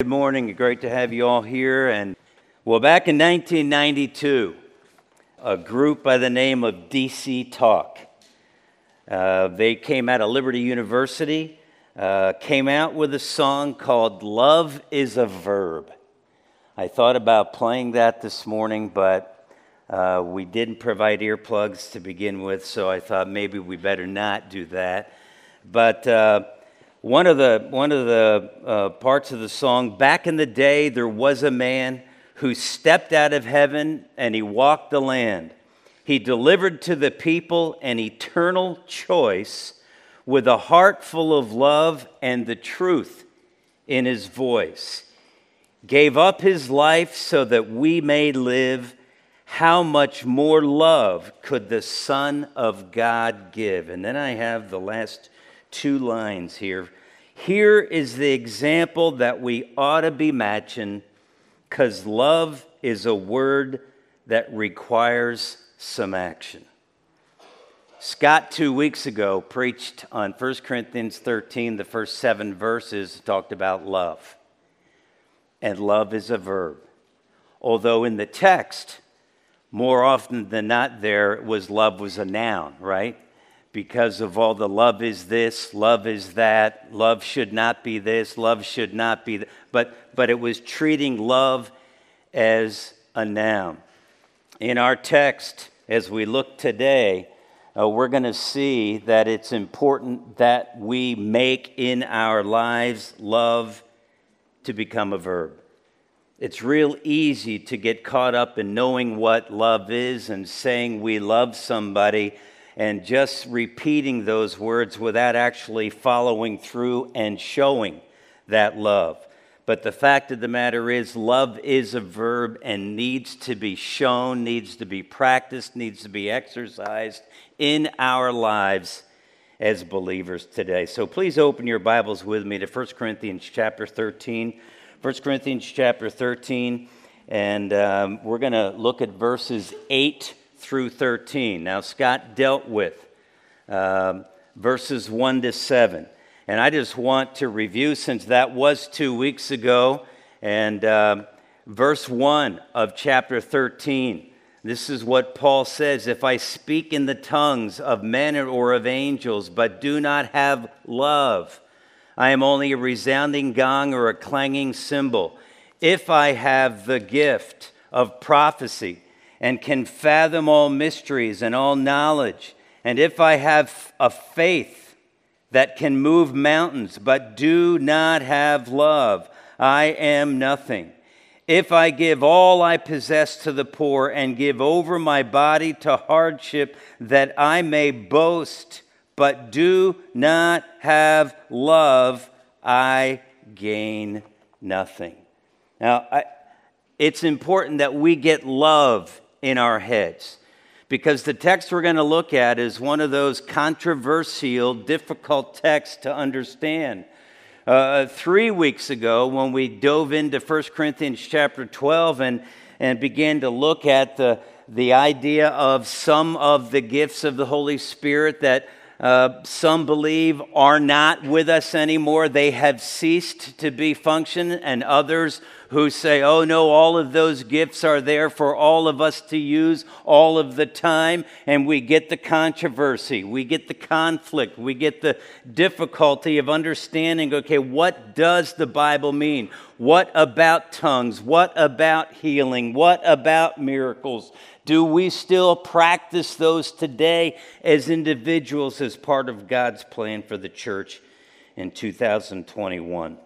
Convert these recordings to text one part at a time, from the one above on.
Good morning. Great to have you all here. And well, back in 1992, a group by the name of DC Talk, uh, they came out of Liberty University, uh, came out with a song called "Love Is a Verb." I thought about playing that this morning, but uh, we didn't provide earplugs to begin with, so I thought maybe we better not do that. But uh, one of the, one of the uh, parts of the song back in the day, there was a man who stepped out of heaven and he walked the land. He delivered to the people an eternal choice with a heart full of love and the truth in his voice. Gave up his life so that we may live. How much more love could the Son of God give? And then I have the last two lines here. Here is the example that we ought to be matching because love is a word that requires some action. Scott, two weeks ago, preached on 1 Corinthians 13, the first seven verses, talked about love. And love is a verb. Although in the text, more often than not, there was love was a noun, right? Because of all the love is this, love is that, love should not be this, love should not be that. But, but it was treating love as a noun. In our text, as we look today, uh, we're going to see that it's important that we make in our lives love to become a verb. It's real easy to get caught up in knowing what love is and saying we love somebody and just repeating those words without actually following through and showing that love. But the fact of the matter is, love is a verb and needs to be shown, needs to be practiced, needs to be exercised in our lives as believers today. So please open your Bibles with me to 1 Corinthians chapter 13. 1 Corinthians chapter 13, and um, we're going to look at verses 8 through 13. Now, Scott dealt with um, verses 1 to 7. And I just want to review, since that was two weeks ago, and um, verse 1 of chapter 13. This is what Paul says If I speak in the tongues of men or of angels, but do not have love, I am only a resounding gong or a clanging cymbal. If I have the gift of prophecy, and can fathom all mysteries and all knowledge, and if I have a faith that can move mountains, but do not have love, I am nothing. If I give all I possess to the poor and give over my body to hardship that I may boast, but do not have love, I gain nothing. Now, I, it's important that we get love in our heads. Because the text we're going to look at is one of those controversial, difficult texts to understand. Uh, three weeks ago, when we dove into 1 Corinthians chapter 12 and, and began to look at the, the idea of some of the gifts of the Holy Spirit that uh, some believe are not with us anymore, they have ceased to be function, and others who say, oh no, all of those gifts are there for all of us to use all of the time. And we get the controversy, we get the conflict, we get the difficulty of understanding okay, what does the Bible mean? What about tongues? What about healing? What about miracles? Do we still practice those today as individuals as part of God's plan for the church in 2021?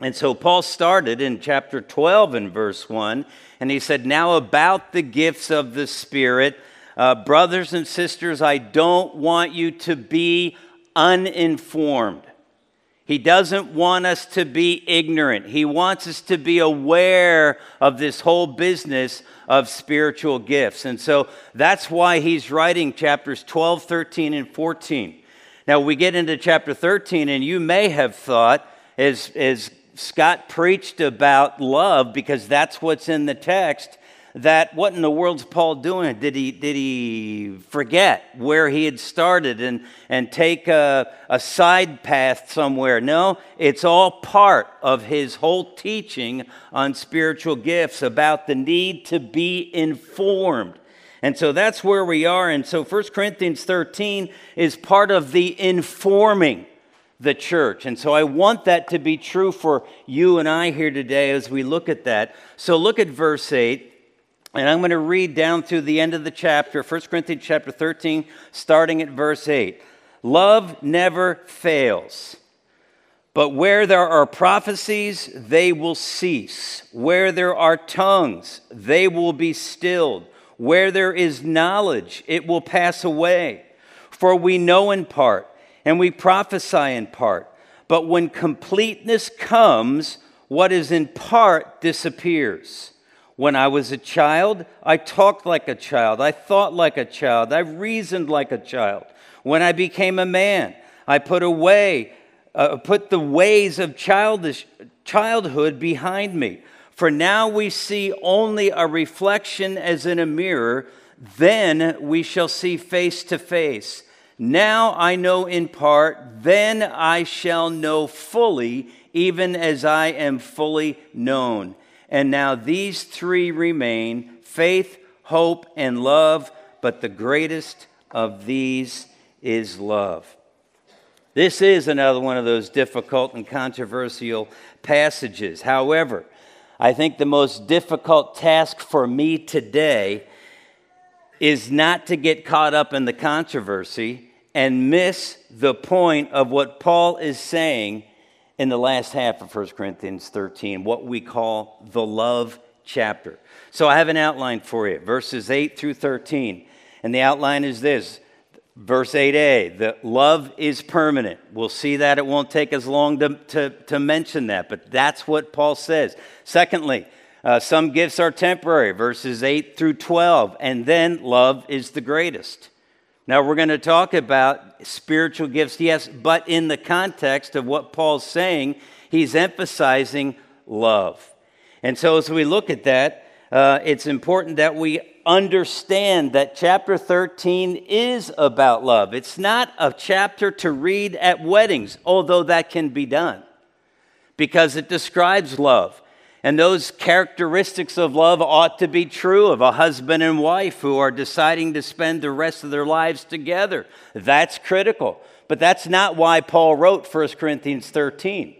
And so Paul started in chapter 12 and verse 1, and he said, Now about the gifts of the Spirit, uh, brothers and sisters, I don't want you to be uninformed. He doesn't want us to be ignorant. He wants us to be aware of this whole business of spiritual gifts. And so that's why he's writing chapters 12, 13, and 14. Now we get into chapter 13, and you may have thought, as, as Scott preached about love because that's what's in the text, that what in the world's Paul doing? Did he, did he forget where he had started and, and take a, a side path somewhere? No, it's all part of his whole teaching on spiritual gifts about the need to be informed. And so that's where we are. And so 1 Corinthians 13 is part of the informing the church. And so I want that to be true for you and I here today as we look at that. So look at verse 8. And I'm going to read down through the end of the chapter, 1 Corinthians chapter 13, starting at verse 8. Love never fails. But where there are prophecies, they will cease. Where there are tongues, they will be stilled. Where there is knowledge, it will pass away. For we know in part, and we prophesy in part. But when completeness comes, what is in part disappears. When I was a child, I talked like a child. I thought like a child. I reasoned like a child. When I became a man, I put away, uh, put the ways of childish childhood behind me. For now we see only a reflection as in a mirror. Then we shall see face to face. Now I know in part, then I shall know fully, even as I am fully known. And now these three remain faith, hope, and love, but the greatest of these is love. This is another one of those difficult and controversial passages. However, I think the most difficult task for me today is not to get caught up in the controversy and miss the point of what Paul is saying in the last half of 1 Corinthians 13, what we call the love chapter. So I have an outline for you, verses 8 through 13. And the outline is this verse 8a the love is permanent we'll see that it won't take as long to, to, to mention that but that's what paul says secondly uh, some gifts are temporary verses 8 through 12 and then love is the greatest now, we're going to talk about spiritual gifts, yes, but in the context of what Paul's saying, he's emphasizing love. And so, as we look at that, uh, it's important that we understand that chapter 13 is about love. It's not a chapter to read at weddings, although that can be done, because it describes love. And those characteristics of love ought to be true of a husband and wife who are deciding to spend the rest of their lives together. That's critical. But that's not why Paul wrote 1 Corinthians 13.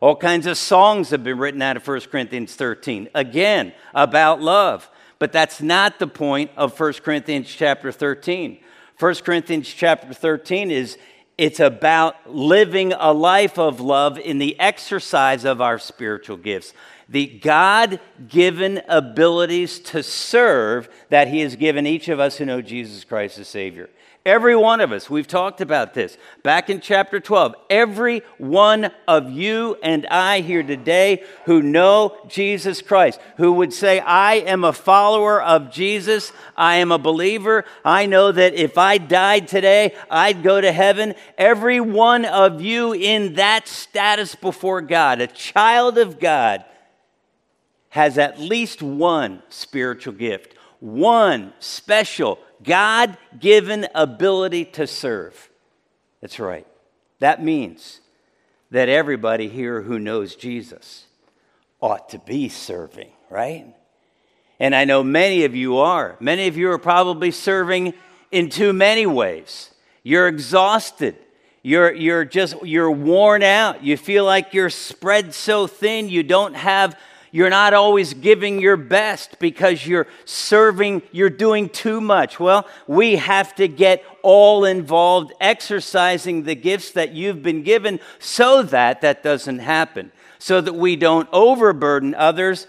All kinds of songs have been written out of 1 Corinthians 13, again, about love. But that's not the point of 1 Corinthians chapter 13. 1 Corinthians chapter 13 is it's about living a life of love in the exercise of our spiritual gifts the God given abilities to serve that He has given each of us who know Jesus Christ as Savior. Every one of us, we've talked about this back in chapter 12. Every one of you and I here today who know Jesus Christ, who would say, I am a follower of Jesus, I am a believer, I know that if I died today, I'd go to heaven. Every one of you in that status before God, a child of God, has at least one spiritual gift, one special God given ability to serve. That's right. That means that everybody here who knows Jesus ought to be serving, right? And I know many of you are. Many of you are probably serving in too many ways. You're exhausted. You're, you're just you're worn out. You feel like you're spread so thin you don't have you're not always giving your best because you're serving, you're doing too much. Well, we have to get all involved exercising the gifts that you've been given so that that doesn't happen, so that we don't overburden others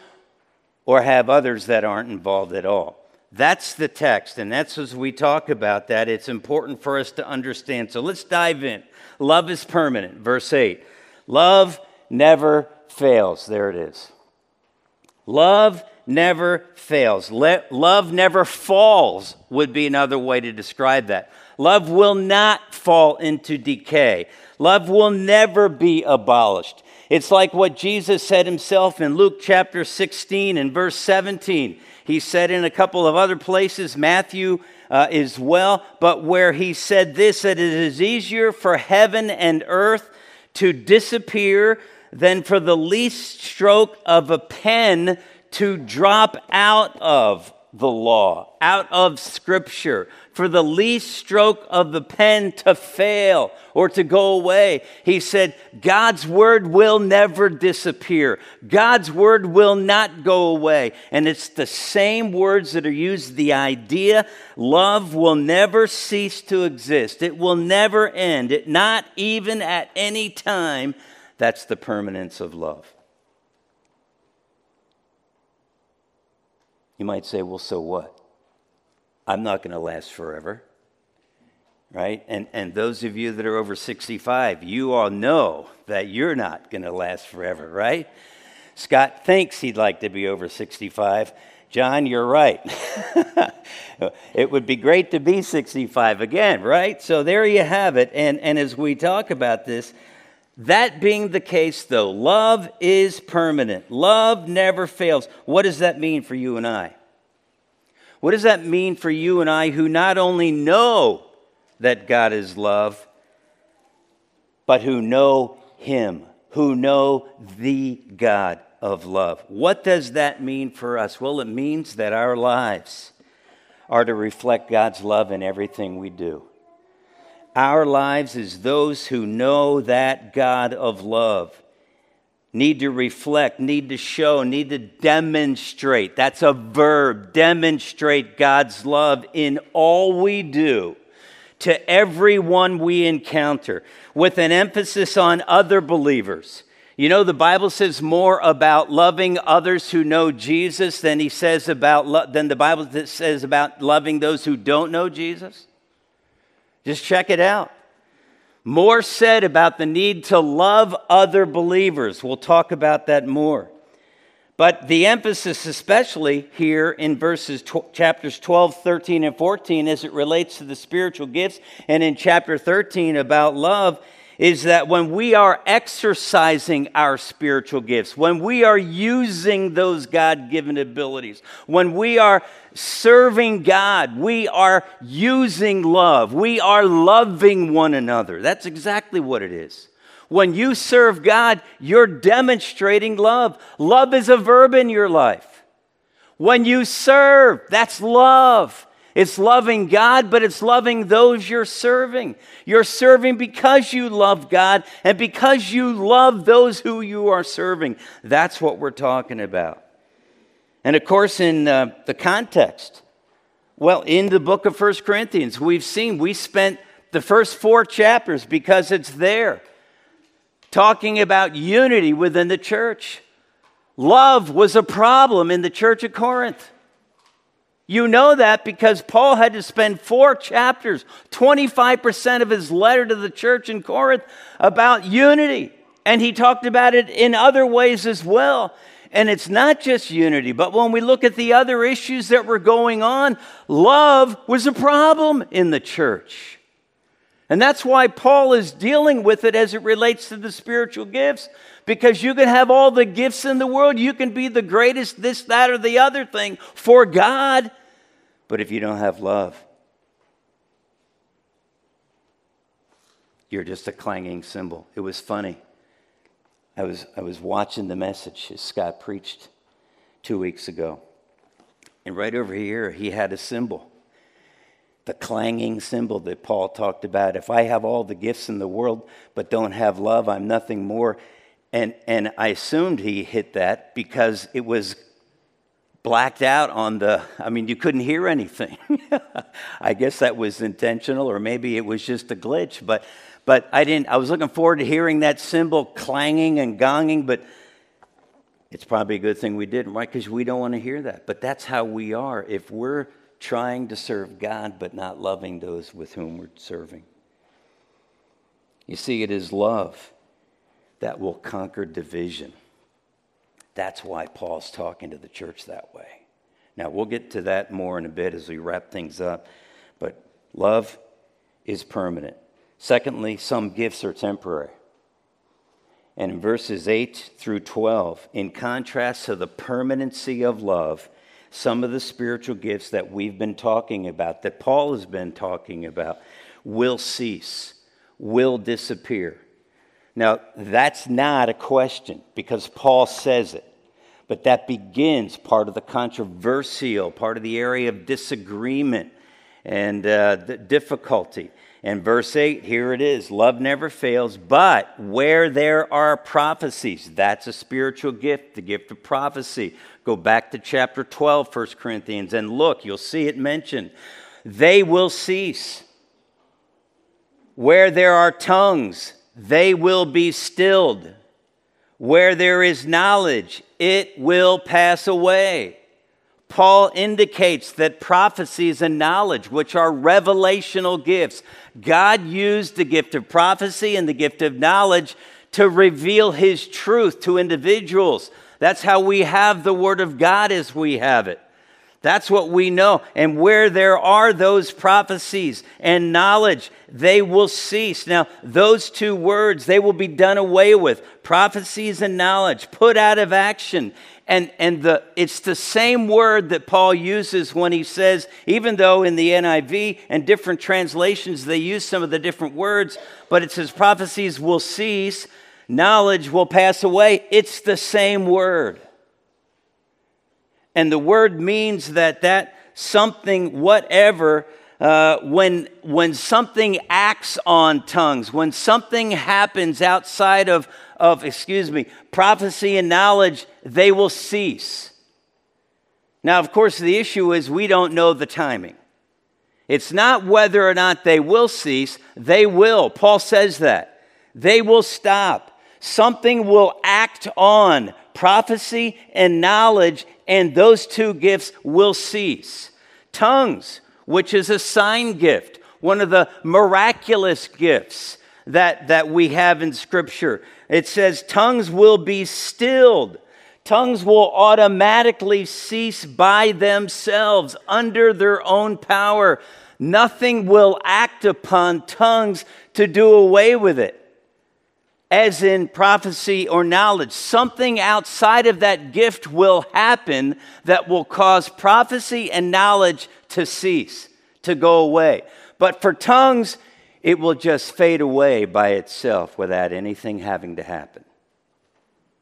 or have others that aren't involved at all. That's the text, and that's as we talk about that, it's important for us to understand. So let's dive in. Love is permanent, verse 8. Love never fails. There it is. Love never fails. Love never falls, would be another way to describe that. Love will not fall into decay. Love will never be abolished. It's like what Jesus said himself in Luke chapter 16 and verse 17. He said in a couple of other places, Matthew uh, as well, but where he said this that it is easier for heaven and earth to disappear than for the least stroke of a pen to drop out of the law, out of Scripture, for the least stroke of the pen to fail or to go away. He said, God's word will never disappear. God's word will not go away. And it's the same words that are used. The idea love will never cease to exist, it will never end, it not even at any time. That's the permanence of love. You might say, well, so what? I'm not going to last forever. Right? And, and those of you that are over 65, you all know that you're not going to last forever, right? Scott thinks he'd like to be over 65. John, you're right. it would be great to be 65 again, right? So there you have it. And, and as we talk about this, that being the case, though, love is permanent. Love never fails. What does that mean for you and I? What does that mean for you and I who not only know that God is love, but who know Him, who know the God of love? What does that mean for us? Well, it means that our lives are to reflect God's love in everything we do our lives as those who know that God of love. Need to reflect, need to show, need to demonstrate. That's a verb. Demonstrate God's love in all we do to everyone we encounter, with an emphasis on other believers. You know, the Bible says more about loving others who know Jesus than he says about lo- than the Bible says about loving those who don't know Jesus. Just check it out. More said about the need to love other believers. We'll talk about that more. But the emphasis, especially here in verses tw- chapters 12, 13, and 14, as it relates to the spiritual gifts, and in chapter 13 about love, is that when we are exercising our spiritual gifts, when we are using those God given abilities, when we are serving God, we are using love, we are loving one another. That's exactly what it is. When you serve God, you're demonstrating love. Love is a verb in your life. When you serve, that's love. It's loving God, but it's loving those you're serving. You're serving because you love God and because you love those who you are serving. That's what we're talking about. And of course, in uh, the context, well, in the book of First Corinthians, we've seen, we spent the first four chapters because it's there, talking about unity within the church. Love was a problem in the church of Corinth. You know that because Paul had to spend four chapters, 25% of his letter to the church in Corinth, about unity. And he talked about it in other ways as well. And it's not just unity, but when we look at the other issues that were going on, love was a problem in the church. And that's why Paul is dealing with it as it relates to the spiritual gifts, because you can have all the gifts in the world. You can be the greatest, this, that, or the other thing for God. But if you don't have love, you're just a clanging cymbal. It was funny. I was, I was watching the message Scott preached two weeks ago. And right over here, he had a symbol the clanging cymbal that Paul talked about. If I have all the gifts in the world but don't have love, I'm nothing more. And, and I assumed he hit that because it was blacked out on the, I mean, you couldn't hear anything. I guess that was intentional, or maybe it was just a glitch, but, but I didn't, I was looking forward to hearing that cymbal clanging and gonging, but it's probably a good thing we didn't, right? Because we don't want to hear that. But that's how we are if we're trying to serve God but not loving those with whom we're serving. You see, it is love that will conquer division. That's why Paul's talking to the church that way. Now, we'll get to that more in a bit as we wrap things up, but love is permanent. Secondly, some gifts are temporary. And in verses 8 through 12, in contrast to the permanency of love, some of the spiritual gifts that we've been talking about, that Paul has been talking about, will cease, will disappear. Now, that's not a question because Paul says it, but that begins part of the controversial, part of the area of disagreement and uh, the difficulty. And verse 8, here it is love never fails, but where there are prophecies, that's a spiritual gift, the gift of prophecy. Go back to chapter 12, 1 Corinthians, and look, you'll see it mentioned. They will cease. Where there are tongues, they will be stilled. Where there is knowledge, it will pass away. Paul indicates that prophecies and knowledge, which are revelational gifts, God used the gift of prophecy and the gift of knowledge to reveal his truth to individuals. That's how we have the Word of God as we have it. That's what we know. And where there are those prophecies and knowledge, they will cease. Now, those two words, they will be done away with. Prophecies and knowledge, put out of action. And, and the, it's the same word that Paul uses when he says, even though in the NIV and different translations they use some of the different words, but it says prophecies will cease, knowledge will pass away. It's the same word. And the word means that that something, whatever, uh, when, when something acts on tongues, when something happens outside of, of, excuse me, prophecy and knowledge, they will cease. Now, of course, the issue is we don't know the timing. It's not whether or not they will cease, they will. Paul says that. They will stop. Something will act on prophecy and knowledge, and those two gifts will cease. Tongues, which is a sign gift, one of the miraculous gifts that, that we have in Scripture. It says, tongues will be stilled. Tongues will automatically cease by themselves under their own power. Nothing will act upon tongues to do away with it as in prophecy or knowledge. Something outside of that gift will happen that will cause prophecy and knowledge to cease, to go away. But for tongues, it will just fade away by itself without anything having to happen.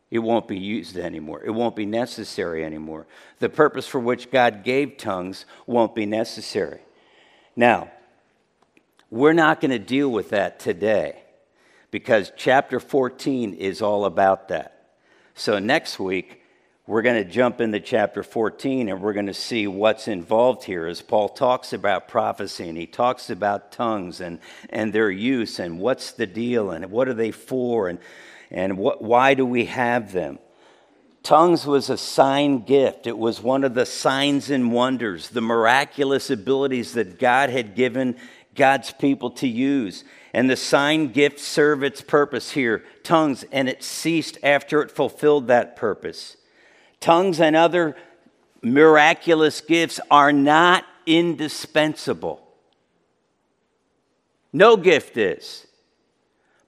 It won't be used anymore. It won't be necessary anymore. The purpose for which God gave tongues won't be necessary. Now, we're not going to deal with that today because chapter 14 is all about that. So next week, we're going to jump into chapter 14 and we're going to see what's involved here as Paul talks about prophecy and he talks about tongues and, and their use and what's the deal and what are they for and, and what, why do we have them. Tongues was a sign gift. It was one of the signs and wonders, the miraculous abilities that God had given God's people to use. And the sign gift served its purpose here, tongues, and it ceased after it fulfilled that purpose. Tongues and other miraculous gifts are not indispensable. No gift is.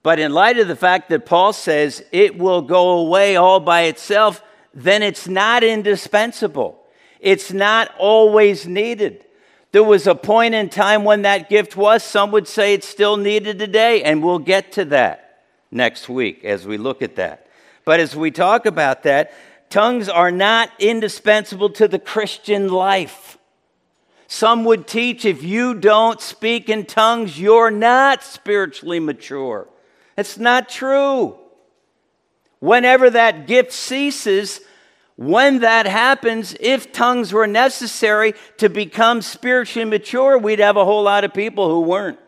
But in light of the fact that Paul says it will go away all by itself, then it's not indispensable. It's not always needed. There was a point in time when that gift was. Some would say it's still needed today, and we'll get to that next week as we look at that. But as we talk about that, tongues are not indispensable to the Christian life. Some would teach if you don't speak in tongues, you're not spiritually mature. It's not true. Whenever that gift ceases, when that happens, if tongues were necessary to become spiritually mature, we'd have a whole lot of people who weren't,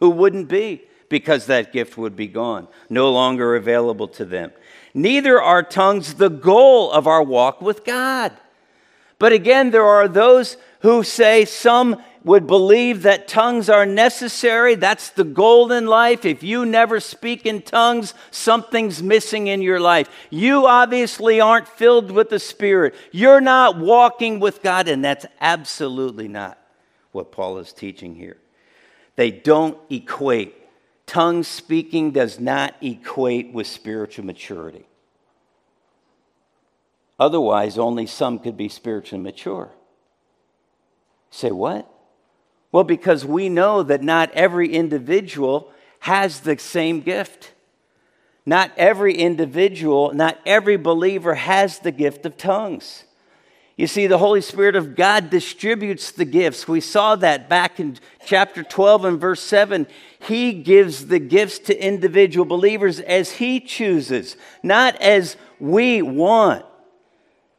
who wouldn't be, because that gift would be gone, no longer available to them. Neither are tongues the goal of our walk with God. But again, there are those who say some would believe that tongues are necessary. That's the goal in life. If you never speak in tongues, something's missing in your life. You obviously aren't filled with the Spirit. You're not walking with God, and that's absolutely not what Paul is teaching here. They don't equate tongue speaking does not equate with spiritual maturity. Otherwise, only some could be spiritually mature. Say what? Well, because we know that not every individual has the same gift. Not every individual, not every believer has the gift of tongues. You see, the Holy Spirit of God distributes the gifts. We saw that back in chapter 12 and verse 7. He gives the gifts to individual believers as He chooses, not as we want.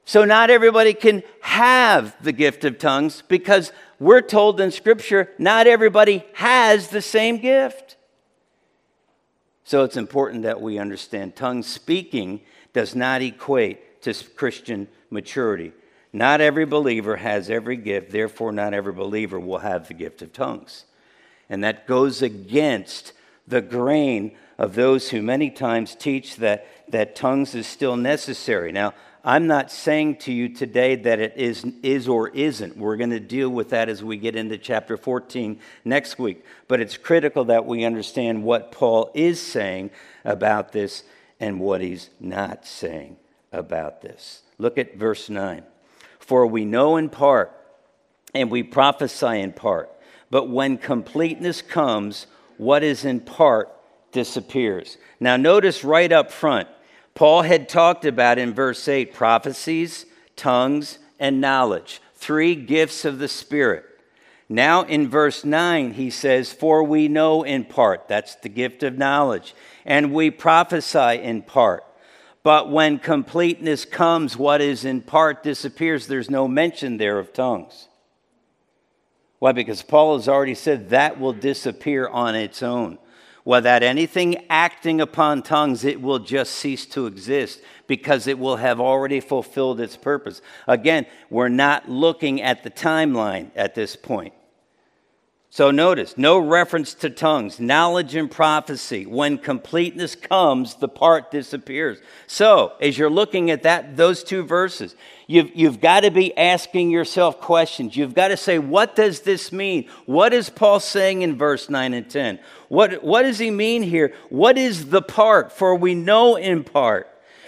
So, not everybody can have the gift of tongues because we're told in Scripture not everybody has the same gift. So, it's important that we understand tongue speaking does not equate to Christian maturity. Not every believer has every gift, therefore, not every believer will have the gift of tongues. And that goes against the grain of those who many times teach that, that tongues is still necessary. Now, I'm not saying to you today that it is, is or isn't. We're going to deal with that as we get into chapter 14 next week. But it's critical that we understand what Paul is saying about this and what he's not saying about this. Look at verse 9. For we know in part, and we prophesy in part. But when completeness comes, what is in part disappears. Now, notice right up front, Paul had talked about in verse 8 prophecies, tongues, and knowledge, three gifts of the Spirit. Now in verse 9, he says, For we know in part, that's the gift of knowledge, and we prophesy in part. But when completeness comes, what is in part disappears. There's no mention there of tongues. Why? Because Paul has already said that will disappear on its own. Without anything acting upon tongues, it will just cease to exist because it will have already fulfilled its purpose. Again, we're not looking at the timeline at this point. So notice, no reference to tongues, knowledge and prophecy. When completeness comes, the part disappears. So, as you're looking at that, those two verses, you've, you've got to be asking yourself questions. You've got to say, what does this mean? What is Paul saying in verse 9 and 10? What, what does he mean here? What is the part? For we know in part,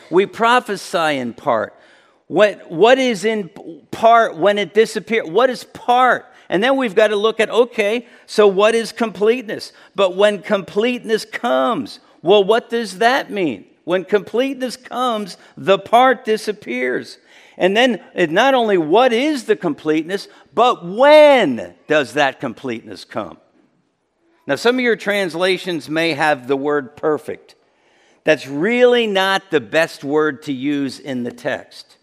we prophesy in part. What, what is in part when it disappears? What is part? And then we've got to look at okay, so what is completeness? But when completeness comes, well, what does that mean? When completeness comes, the part disappears. And then not only what is the completeness, but when does that completeness come? Now, some of your translations may have the word perfect. That's really not the best word to use in the text.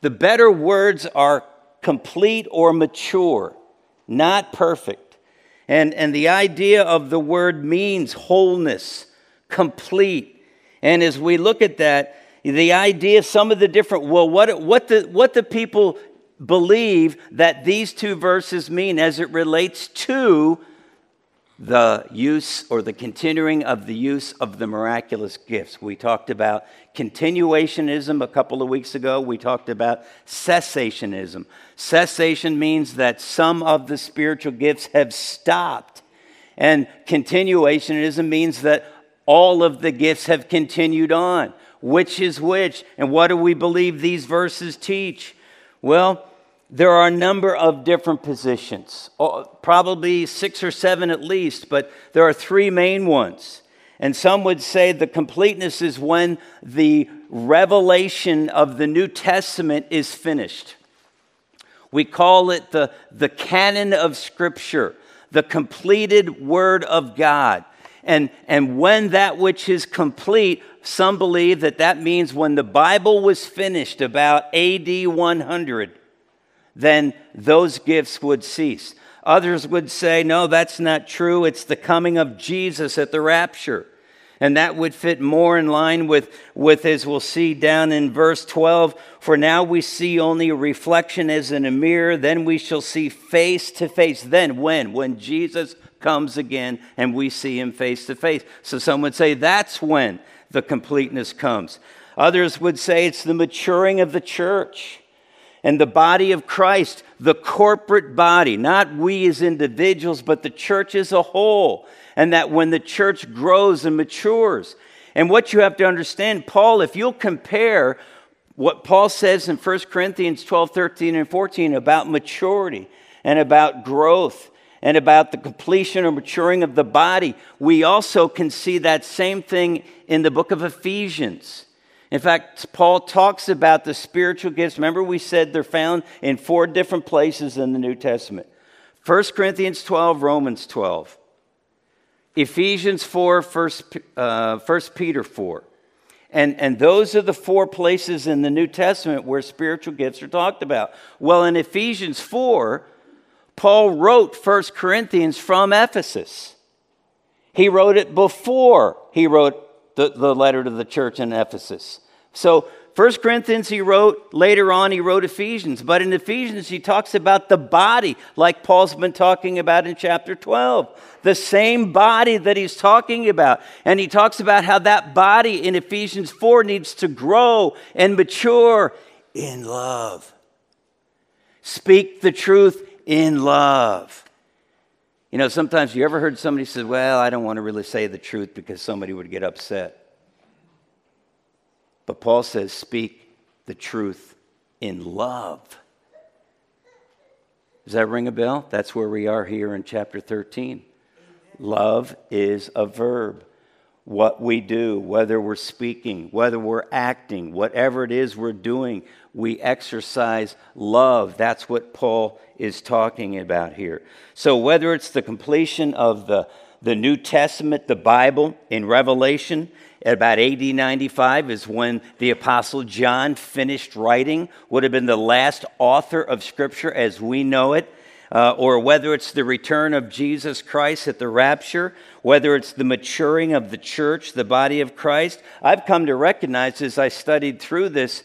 The better words are complete or mature not perfect. And, and the idea of the word means wholeness, complete. And as we look at that, the idea, some of the different, well, what, what, the, what the people believe that these two verses mean as it relates to the use or the continuing of the use of the miraculous gifts. We talked about continuationism a couple of weeks ago. We talked about cessationism. Cessation means that some of the spiritual gifts have stopped, and continuationism means that all of the gifts have continued on. Which is which? And what do we believe these verses teach? Well, there are a number of different positions, oh, probably six or seven at least, but there are three main ones. And some would say the completeness is when the revelation of the New Testament is finished. We call it the, the canon of Scripture, the completed Word of God. And, and when that which is complete, some believe that that means when the Bible was finished about AD 100 then those gifts would cease. Others would say, no, that's not true. It's the coming of Jesus at the rapture. And that would fit more in line with, with, as we'll see down in verse 12, for now we see only a reflection as in a mirror, then we shall see face to face. Then, when? When Jesus comes again and we see him face to face. So some would say that's when the completeness comes. Others would say it's the maturing of the church. and the body of Christ, the corporate body, not we as individuals, but the church as a whole. And that when the church grows and matures, and what you have to understand, Paul, if you'll compare what Paul says in 1 Corinthians 12, 13, and 14 about maturity and about growth and about the completion or maturing of the body, we also can see that same thing in the book of Ephesians. In fact, Paul talks about the spiritual gifts. Remember, we said they're found in four different places in the New Testament 1 Corinthians 12, Romans 12, Ephesians 4, 1, uh, 1 Peter 4. And, and those are the four places in the New Testament where spiritual gifts are talked about. Well, in Ephesians 4, Paul wrote 1 Corinthians from Ephesus. He wrote it before he wrote the, the letter to the church in Ephesus. So, 1 Corinthians he wrote, later on he wrote Ephesians. But in Ephesians he talks about the body, like Paul's been talking about in chapter 12. The same body that he's talking about. And he talks about how that body in Ephesians 4 needs to grow and mature in love. Speak the truth in love. You know, sometimes you ever heard somebody say, Well, I don't want to really say the truth because somebody would get upset. But Paul says, Speak the truth in love. Does that ring a bell? That's where we are here in chapter 13. Love is a verb what we do, whether we're speaking, whether we're acting, whatever it is we're doing, we exercise love. That's what Paul is talking about here. So, whether it's the completion of the, the New Testament, the Bible, in Revelation, at about AD 95 is when the Apostle John finished writing, would have been the last author of Scripture as we know it uh, or whether it's the return of Jesus Christ at the rapture, whether it's the maturing of the church, the body of Christ, I've come to recognize as I studied through this,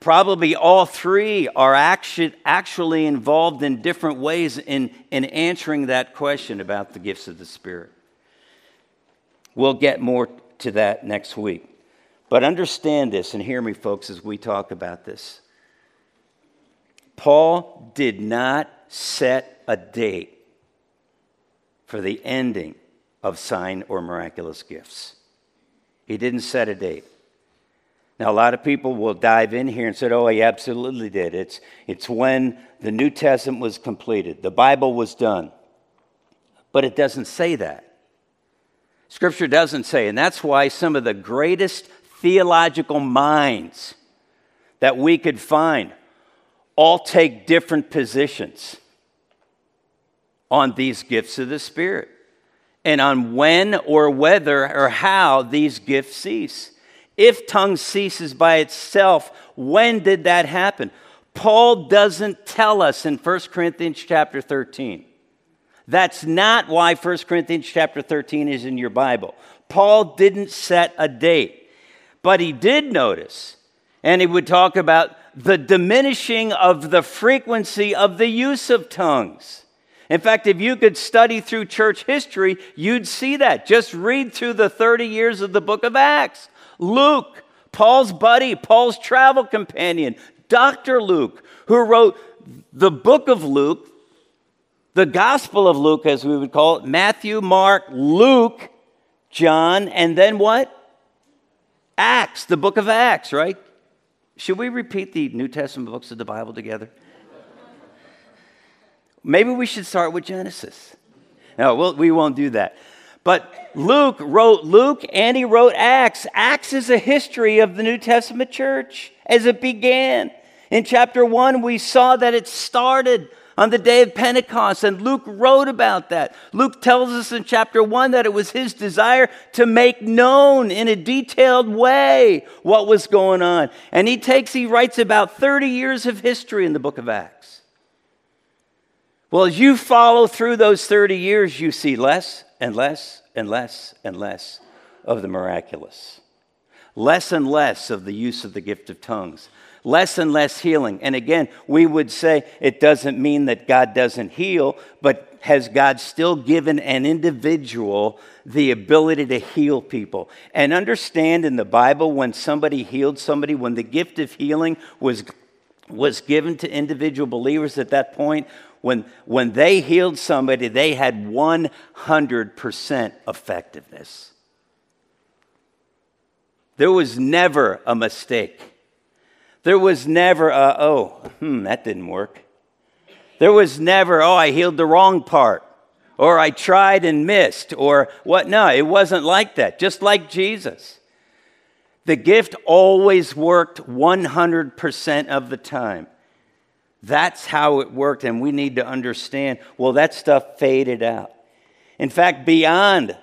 probably all three are actually, actually involved in different ways in, in answering that question about the gifts of the Spirit. We'll get more to that next week. But understand this and hear me, folks, as we talk about this. Paul did not set a date for the ending of sign or miraculous gifts. He didn't set a date. Now, a lot of people will dive in here and say, oh, he absolutely did. It's, it's when the New Testament was completed, the Bible was done. But it doesn't say that. Scripture doesn't say, and that's why some of the greatest theological minds that we could find all take different positions on these gifts of the Spirit and on when or whether or how these gifts cease. If tongue ceases by itself, when did that happen? Paul doesn't tell us in 1 Corinthians chapter 13. That's not why 1 Corinthians chapter 13 is in your Bible. Paul didn't set a date, but he did notice, and he would talk about the diminishing of the frequency of the use of tongues. In fact, if you could study through church history, you'd see that. Just read through the 30 years of the book of Acts. Luke, Paul's buddy, Paul's travel companion, Dr. Luke, who wrote the book of Luke, the Gospel of Luke, as we would call it Matthew, Mark, Luke, John, and then what? Acts, the book of Acts, right? Should we repeat the New Testament books of the Bible together? Maybe we should start with Genesis. No, we'll, we won't do that. But Luke wrote Luke and he wrote Acts. Acts is a history of the New Testament church as it began. In chapter 1, we saw that it started on the day of Pentecost, and Luke wrote about that. Luke tells us in chapter 1 that it was his desire to make known in a detailed way what was going on. And he takes, he writes about 30 years of history in the book of Acts. Well, as you follow through those 30 years, you see less and less and less and less of the miraculous, less and less of the use of the gift of tongues, less and less healing. And again, we would say it doesn't mean that God doesn't heal, but has God still given an individual the ability to heal people? And understand in the Bible when somebody healed somebody, when the gift of healing was was given to individual believers at that point, when, when they healed somebody, they had 100% effectiveness. There was never a mistake. There was never a, oh, hmm, that didn't work. There was never, oh, I healed the wrong part, or I tried and missed, or what. No, it wasn't like that, just like Jesus. The gift always worked 100% of the time. That's how it worked, and we need to understand well, that stuff faded out. In fact, beyond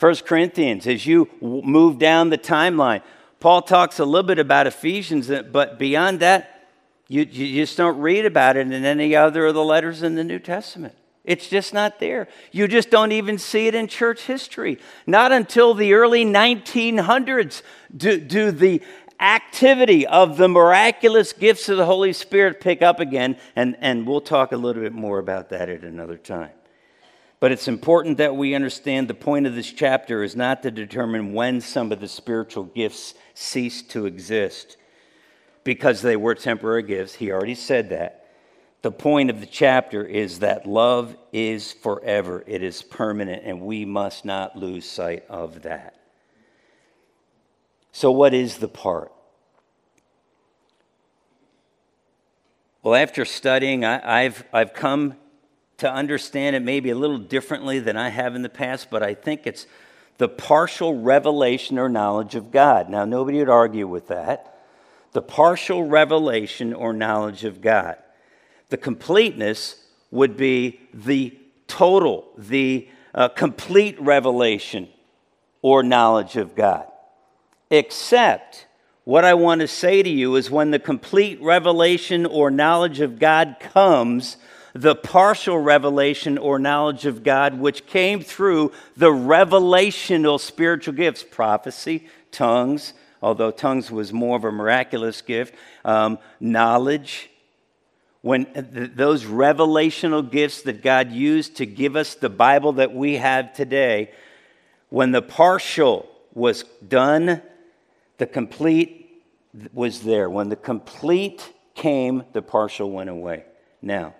1 Corinthians, as you move down the timeline, Paul talks a little bit about Ephesians, uh, but beyond that, you, you just don't read about it in any other of the letters in the New Testament. It's just not there. You just don't even see it in church history. Not until the early 1900s do, do the activity of the miraculous gifts of the Holy Spirit pick up again, and, and we'll talk a little bit more about that at another time. But it's important that we understand the point of this chapter is not to determine when some of the spiritual gifts ceased to exist because they were temporary gifts. He already said that. The point of the chapter is that love is forever, it is permanent, and we must not lose sight of that. So, what is the part? Well, after studying, I, have I've come to understand it maybe a little differently than I have in the past, but I think it's the partial revelation or knowledge of God. Now, nobody would argue with that. The partial revelation or knowledge of God. The completeness would be the total, the uh, complete revelation or knowledge of God. Except, what I want to say to you is when the complete revelation or knowledge of God comes, the partial revelation or knowledge of God, which came through the revelational spiritual gifts prophecy, tongues, although tongues was more of a miraculous gift, um, knowledge. When th- those revelational gifts that God used to give us the Bible that we have today, when the partial was done, the complete was there. When the complete came, the partial went away. Now,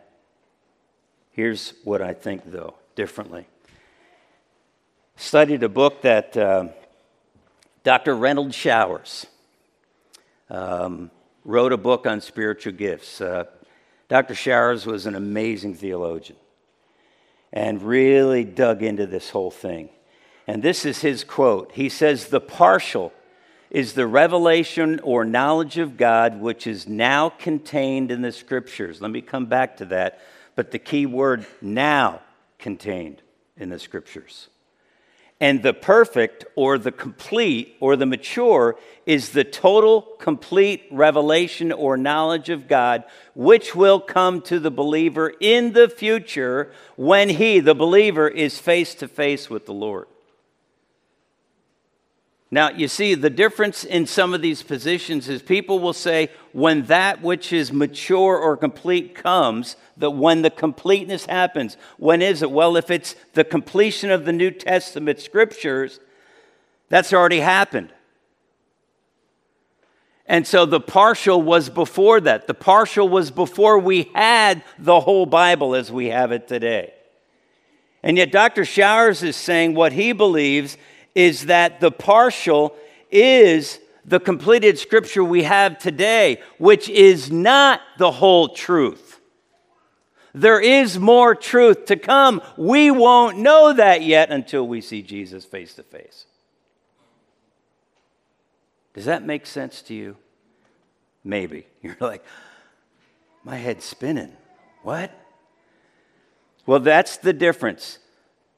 here's what I think, though, differently. Studied a book that uh, Dr. Renald Showers um, wrote a book on spiritual gifts. Uh, Dr. Showers was an amazing theologian and really dug into this whole thing. And this is his quote. He says, The partial is the revelation or knowledge of God which is now contained in the scriptures. Let me come back to that, but the key word now contained in the scriptures. And the perfect or the complete or the mature is the total, complete revelation or knowledge of God, which will come to the believer in the future when he, the believer, is face to face with the Lord. Now, you see, the difference in some of these positions is people will say, when that which is mature or complete comes, that when the completeness happens, when is it? Well, if it's the completion of the New Testament scriptures, that's already happened. And so the partial was before that. The partial was before we had the whole Bible as we have it today. And yet, Dr. Showers is saying what he believes is that the partial is the completed scripture we have today, which is not the whole truth. There is more truth to come. We won't know that yet until we see Jesus face to face. Does that make sense to you? Maybe. You're like, my head's spinning. What? Well, that's the difference.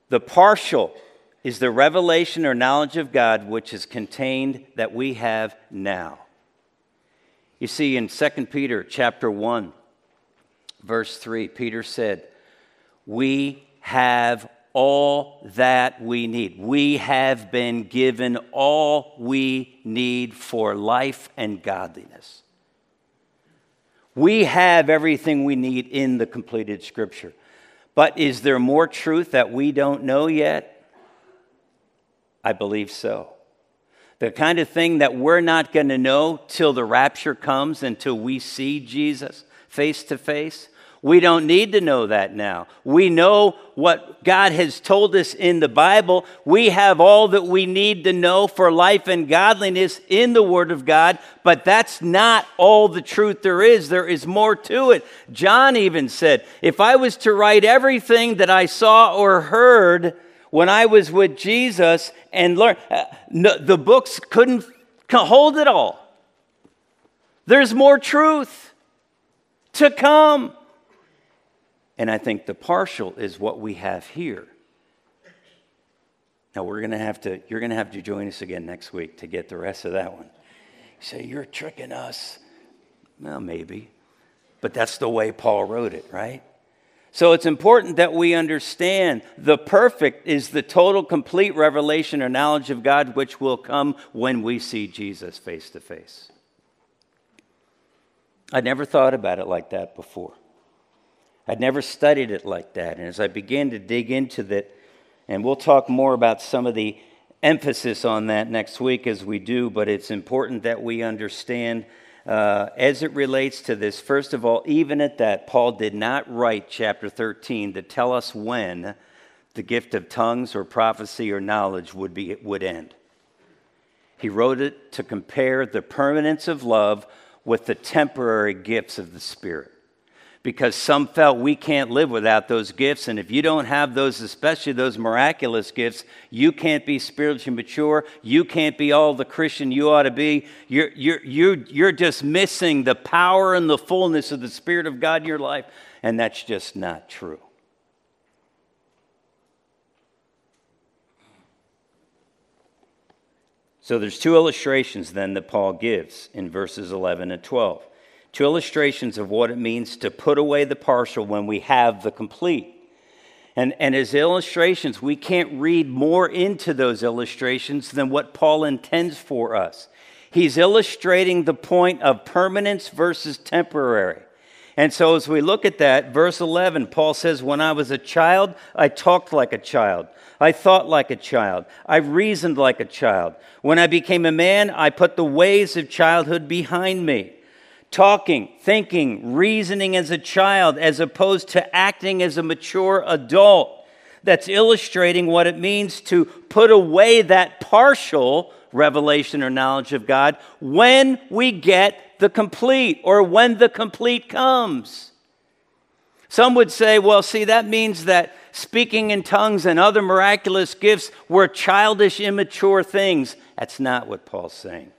The partial is the revelation or knowledge of God which is contained that we have now. You see, in 2 Peter chapter 1, verse 3, Peter said, We have all that we need. We have been given all we need for life and godliness. We have everything we need in the completed scripture. But is there more truth that we don't know yet? I believe so. the kind of thing that we're not going to know till the rapture comes, until we see Jesus face to face. We don't need to know that now. We know what God has told us in the Bible. We have all that we need to know for life and godliness in the Word of God, but that's not all the truth there is. There is more to it. John even said, If I was to write everything that I saw or heard when I was with Jesus and learned, uh, no, the books couldn't hold it all. There's more truth to come. And I think the partial is what we have here. Now we're to have to you're to have to join us again next week to get the rest of that one. You say you're tricking us. Well, maybe. But that's the way Paul wrote it, right? So it's important that we understand the perfect is the total complete revelation or knowledge of God which will come when we see Jesus face to face. I'd never thought about it like that before. I'd never studied it like that. And as I began to dig into that, and we'll talk more about some of the emphasis on that next week as we do, but it's important that we understand uh, as it relates to this. First of all, even at that, Paul did not write chapter 13 to tell us when the gift of tongues or prophecy or knowledge would, be, would end. He wrote it to compare the permanence of love with the temporary gifts of the Spirit because some felt we can't live without those gifts. And if you don't have those, especially those miraculous gifts, you can't be spiritually mature. You can't be all the Christian you ought to be. You're, you're, you're, you're just missing the power and the fullness of the Spirit of God in your life. And that's just not true. So there's two illustrations then that Paul gives in verses 11 and 12 two illustrations of what it means to put away the partial when we have the complete. And, and as illustrations, we can't read more into those illustrations than what Paul intends for us. He's illustrating the point of permanence versus temporary. And so, as we look at that, verse 11, Paul says, When I was a child, I talked like a child. I thought like a child. I reasoned like a child. When I became a man, I put the ways of childhood behind me talking, thinking, reasoning as a child as opposed to acting as a mature adult. That's illustrating what it means to put away that partial revelation or knowledge of God when we get the complete or when the complete comes. Some would say, well, see, that means that speaking in tongues and other miraculous gifts were childish, immature things. That's not what Paul's saying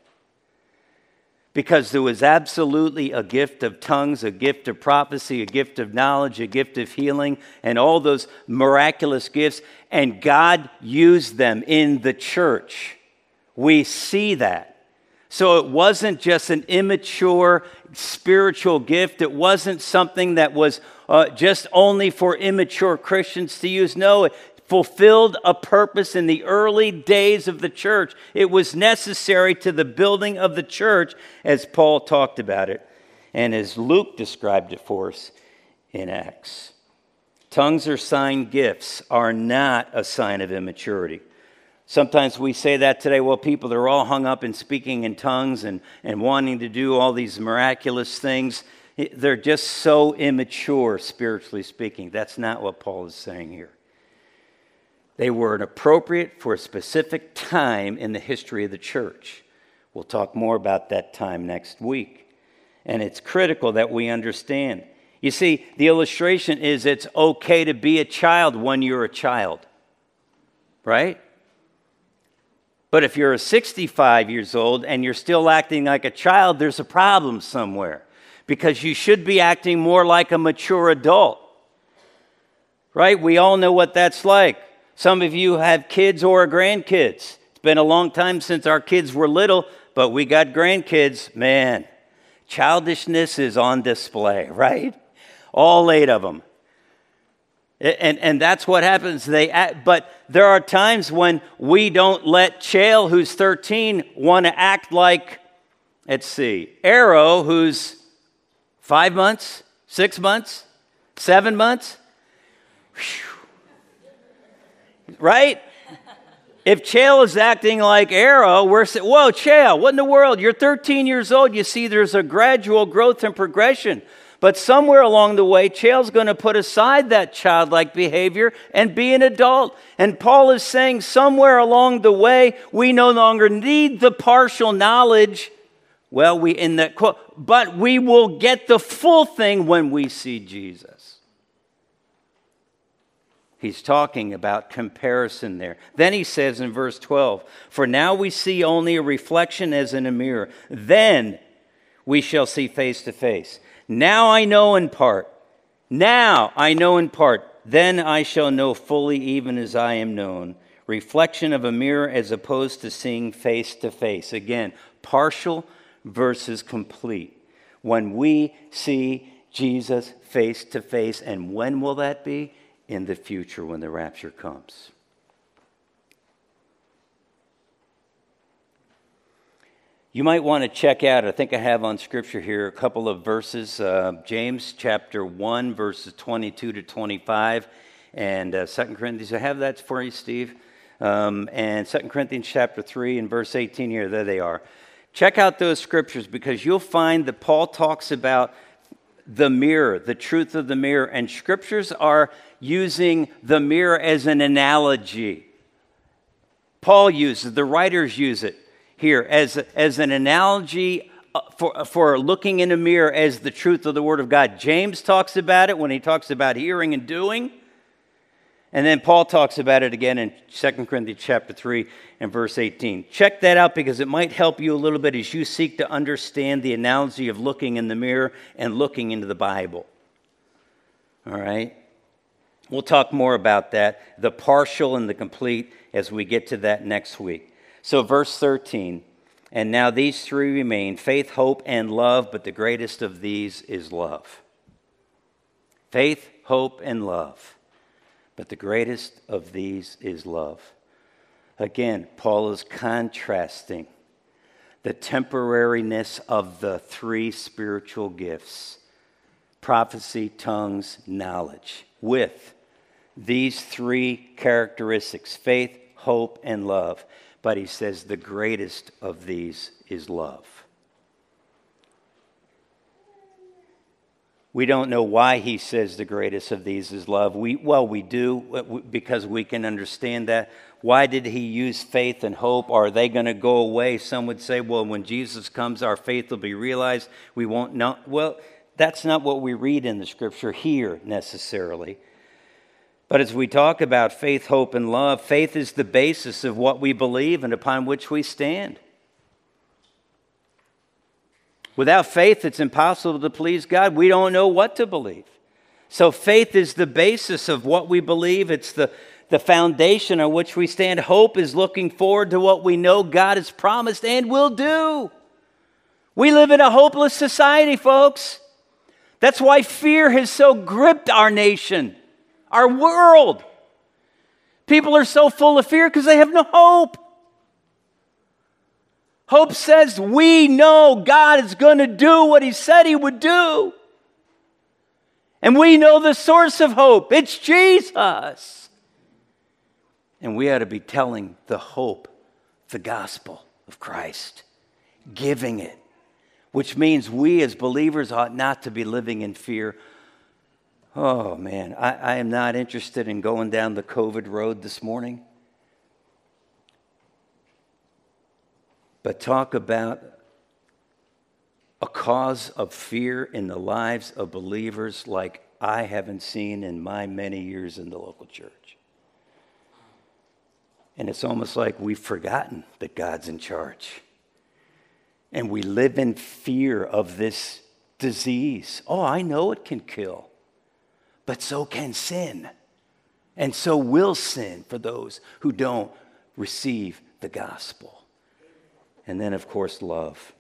because there was absolutely a gift of tongues, a gift of prophecy, a gift of knowledge, a gift of healing, and all those miraculous gifts. And God used them in the church. We see that. So it wasn't just an immature spiritual gift, it wasn't something that was uh, just only for immature Christians to use. No, fulfilled a purpose in the early days of the church. It was necessary to the building of the church, as Paul talked about it, and as Luke described it for us in Acts. Tongues or sign gifts are not a sign of immaturity. Sometimes we say that today. Well, people, they're all hung up in speaking in tongues and, and wanting to do all these miraculous things. They're just so immature, spiritually speaking. That's not what Paul is saying here. They were appropriate for a specific time in the history of the church. We'll talk more about that time next week. And it's critical that we understand. You see, the illustration is it's okay to be a child when you're a child, right? But if you're 65 years old and you're still acting like a child, there's a problem somewhere because you should be acting more like a mature adult, right? We all know what that's like. Some of you have kids or grandkids. It's been a long time since our kids were little, but we got grandkids. Man, childishness is on display, right? All eight of them. And, and that's what happens. They act, but there are times when we don't let Chael, who's 13, want to act like, let's see, Arrow, who's five months, six months, seven months. Whew right? If Chael is acting like Arrow, we're saying, whoa, Chael, what in the world? You're 13 years old. You see, there's a gradual growth and progression. But somewhere along the way, Chael's going to put aside that childlike behavior and be an adult. And Paul is saying somewhere along the way, we no longer need the partial knowledge. Well, we in that quote, but we will get the full thing when we see Jesus. He's talking about comparison there. Then he says in verse 12, For now we see only a reflection as in a mirror. Then we shall see face to face. Now I know in part. Now I know in part. Then I shall know fully, even as I am known. Reflection of a mirror as opposed to seeing face to face. Again, partial versus complete. When we see Jesus face to face, and when will that be? In the future when the rapture comes. You might want to check out, I think I have on scripture here a couple of verses uh, James chapter 1, verses 22 to 25, and uh, 2 Corinthians. I have that for you, Steve. Um, and 2 Corinthians chapter 3 and verse 18 here. There they are. Check out those scriptures because you'll find that Paul talks about the mirror, the truth of the mirror, and scriptures are using the mirror as an analogy. Paul uses, the writers use it here as, as an analogy uh, for, for looking in a mirror as the truth of the Word of God. James talks about it when he talks about hearing and doing. And then Paul talks about it again in 2 Corinthians chapter 3 and verse 18. Check that out because it might help you a little bit as you seek to understand the analogy of looking in the mirror and looking into the Bible. All right? We'll talk more about that, the partial and the complete, as we get to that next week. So, verse 13, and now these three remain faith, hope, and love, but the greatest of these is love. Faith, hope, and love, but the greatest of these is love. Again, Paul is contrasting the temporariness of the three spiritual gifts prophecy, tongues, knowledge with these three characteristics faith, hope, and love. But he says the greatest of these is love. We don't know why he says the greatest of these is love. We, well, we do uh, because we can understand that. Why did he use faith and hope? Are they going to go away? Some would say, well, when Jesus comes, our faith will be realized. We won't know. Well, that's not what we read in the scripture here necessarily. But as we talk about faith, hope, and love, faith is the basis of what we believe and upon which we stand. Without faith, it's impossible to please God. We don't know what to believe. So, faith is the basis of what we believe, it's the, the foundation on which we stand. Hope is looking forward to what we know God has promised and will do. We live in a hopeless society, folks. That's why fear has so gripped our nation our world. People are so full of fear because they have no hope. Hope says we know God is going to do what He said He would do. And we know the source of hope it's Jesus. And we ought to be telling the hope, the gospel of Christ, giving it, which means we as believers ought not to be living in fear Oh, man, I, I am not interested in going down the COVID road this morning. But talk about a cause of fear in the lives of believers like I haven't seen in my many years in the local church. And it's almost like we've forgotten that God's in charge. And we live in fear of this disease. Oh, I know it can kill but so can sin. And so will sin for those who don't receive the gospel. And then, of course, love.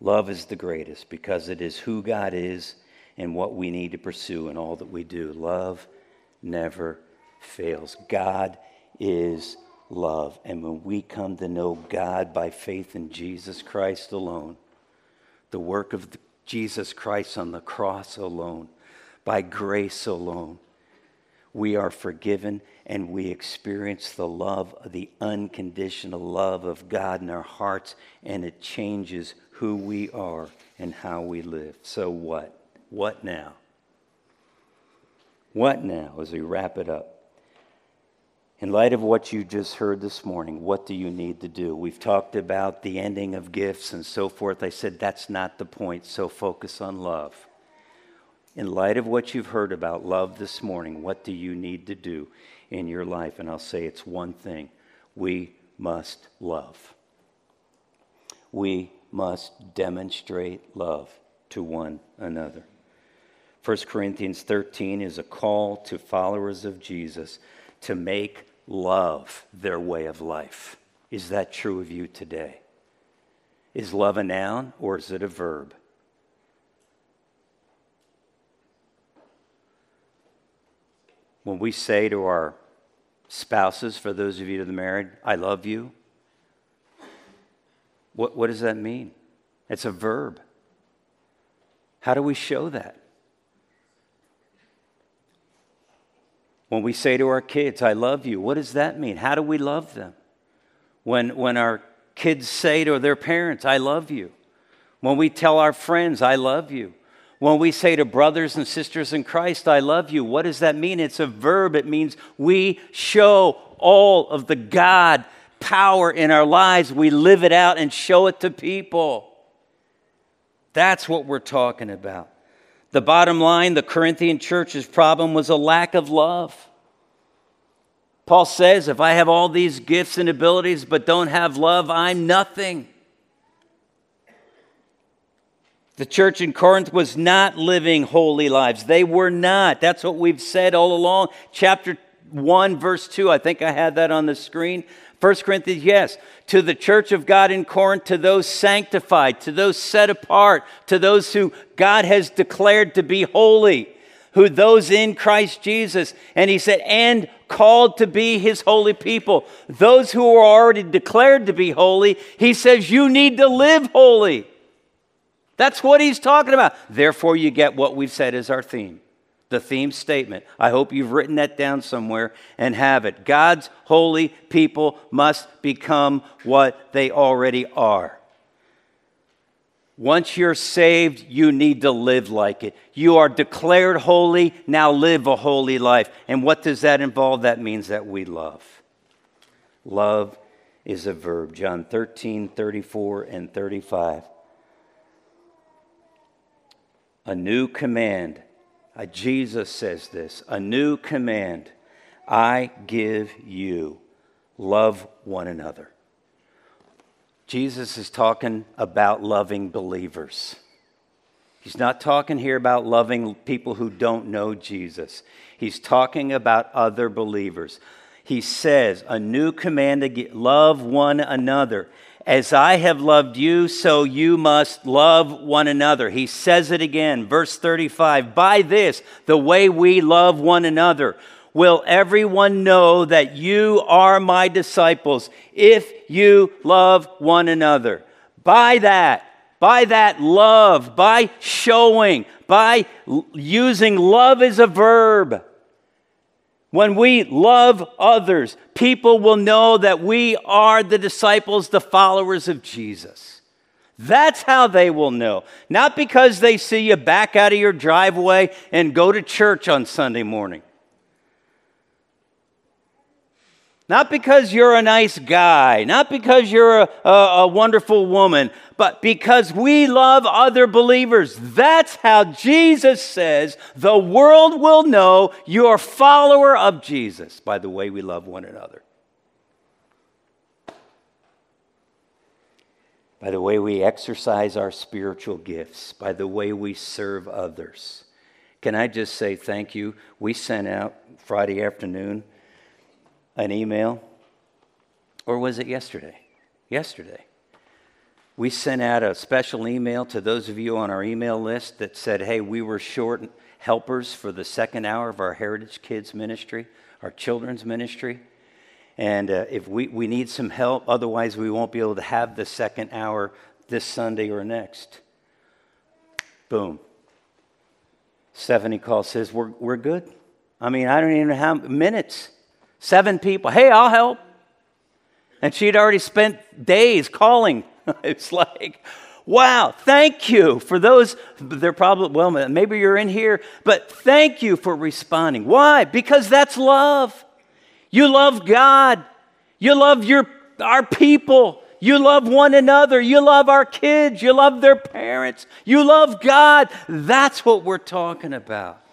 Love is the greatest because it is who God is and what we need to pursue in all that we do. Love never fails. God is love. And when we come to know God by faith in Jesus Christ alone, the work of Jesus Christ on the cross alone, by grace alone. we are forgiven and we experience the love, the unconditional love of God in our hearts, and it changes who we are and how we live. So, what? What now? What now as we wrap it up? In light of what you just heard this morning, what do you need to do? We've talked about the ending of gifts and so forth. I said that's not the point, so focus on love. In light of what you've heard about love this morning, what do you need to do in your life? And I'll say it's one thing we must love. We must demonstrate love to one another. 1 Corinthians 13 is a call to followers of Jesus to make love their way of life. Is that true of you today? Is love a noun or is it a verb? When we say to our spouses, for those of you that are married, I love you, what, what does that mean? It's a verb. How do we show that? When we say to our kids, I love you, what does that mean? How do we love them? When, when our kids say to their parents, I love you. When we tell our friends, I love you. When we say to brothers and sisters in Christ, I love you, what does that mean? It's a verb. It means we show all of the God power in our lives. We live it out and show it to people. That's what we're talking about. The bottom line the Corinthian church's problem was a lack of love. Paul says, if I have all these gifts and abilities but don't have love, I'm nothing. The church in Corinth was not living holy lives. They were not. That's what we've said all along. Chapter 1, verse 2, I think I had that on the screen. 1 Corinthians, yes. To the church of God in Corinth, to those sanctified, to those set apart, to those who God has declared to be holy, who those in Christ Jesus. And he said, and called to be his holy people. Those who are already declared to be holy, he says, you need to live holy. That's what he's talking about. Therefore, you get what we've said is our theme the theme statement. I hope you've written that down somewhere and have it. God's holy people must become what they already are. Once you're saved, you need to live like it. You are declared holy, now live a holy life. And what does that involve? That means that we love. Love is a verb. John 13, 34, and 35 a new command. Uh, Jesus says this a new command I give you love one another. Jesus is talking about loving believers. He's not talking here about loving people who don't know Jesus. He's talking about other believers. He says, a new command to love one another. As I have loved you, so you must love one another. He says it again, verse 35 By this, the way we love one another, will everyone know that you are my disciples if you love one another. By that, by that love, by showing, by using love as a verb when we love others, people will know that we are the disciples, the followers of Jesus. That's how they will know. Not because they see you back out of your driveway and go to church on Sunday morning. Not because you're a nice guy, not because you're a, a, a, wonderful woman, but because we love other believers. That's how Jesus says the world will know you're a follower of Jesus by the way we love one another. By the way we exercise our spiritual gifts, by the way we serve others. Can I just say thank you? We sent out Friday afternoon an email, or was it yesterday? Yesterday. We sent out a special email to those of you on our email list that said, hey, we were short helpers for the second hour of our Heritage Kids ministry, our children's ministry. And uh, if we, we need some help, otherwise, we won't be able to have the second hour this Sunday or next. Boom. Stephanie calls, says, We're, we're good. I mean, I don't even how minutes. Seven people. Hey, I'll help. And she'd already spent days calling. it's like, wow, thank you for those. They're probably, well, maybe you're in here, but thank you for responding. Why? Because that's love. You love God. You love your, our people. You love one another. You love our kids. You love their parents. You love God. That's what we're talking about.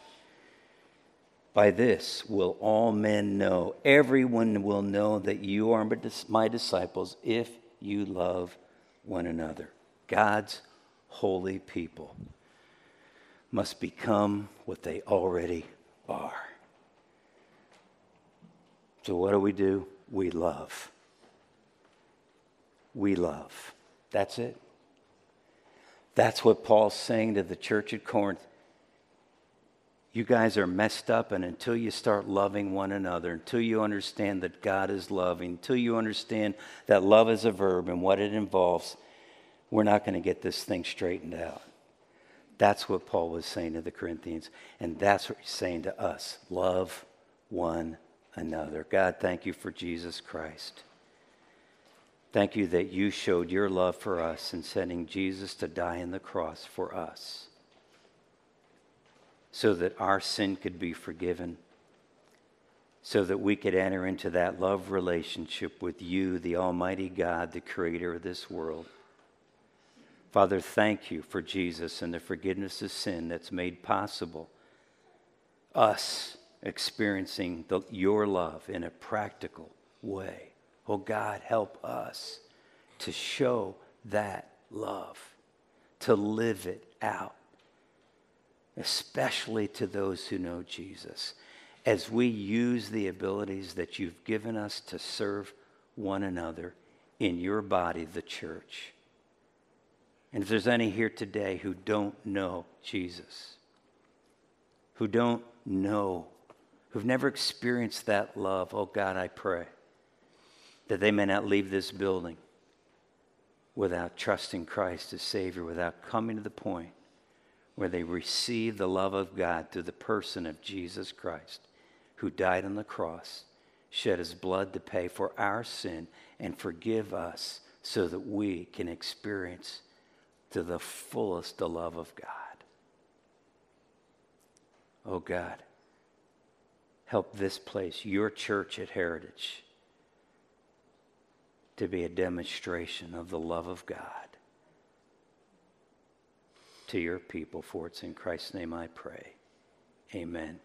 By this will all men know, everyone will know that you are my disciples if you love one another. God's holy people must become what they already are. So, what do we do? We love. We love. That's it. That's what Paul's saying to the church at Corinth you guys are messed up, and until you start loving one another, until you understand that God is loving, until you understand that love is a verb and what it involves, we're not going to get this thing straightened out. That's what Paul was saying to the Corinthians, and that's what he's saying to us love one another. God, thank you for Jesus Christ. Thank you that you showed your love for us in sending Jesus to die on the cross for us so that our sin could be forgiven, so that we could enter into that love relationship with you, the Almighty God, the Creator of this world. Father, thank you for Jesus and the forgiveness of sin that's made possible. Us experiencing the, your love in a practical way. Oh God, help us to show that love, to live it out especially to those who know Jesus, as we use the abilities that you've given us to serve one another in your body, the church. And if there's any here today who don't know Jesus, who don't know, who've never experienced that love, oh God, I pray that they may not leave this building without trusting Christ as Savior, without coming to the point where they receive the love of God through the person of Jesus Christ, who died on the cross, shed his blood to pay for our sin and forgive us so that we can experience to the fullest the love of God. Oh God, help this place, your church at Heritage, to be a demonstration of the love of God to your people. For it's in Christ's name I pray. Amen.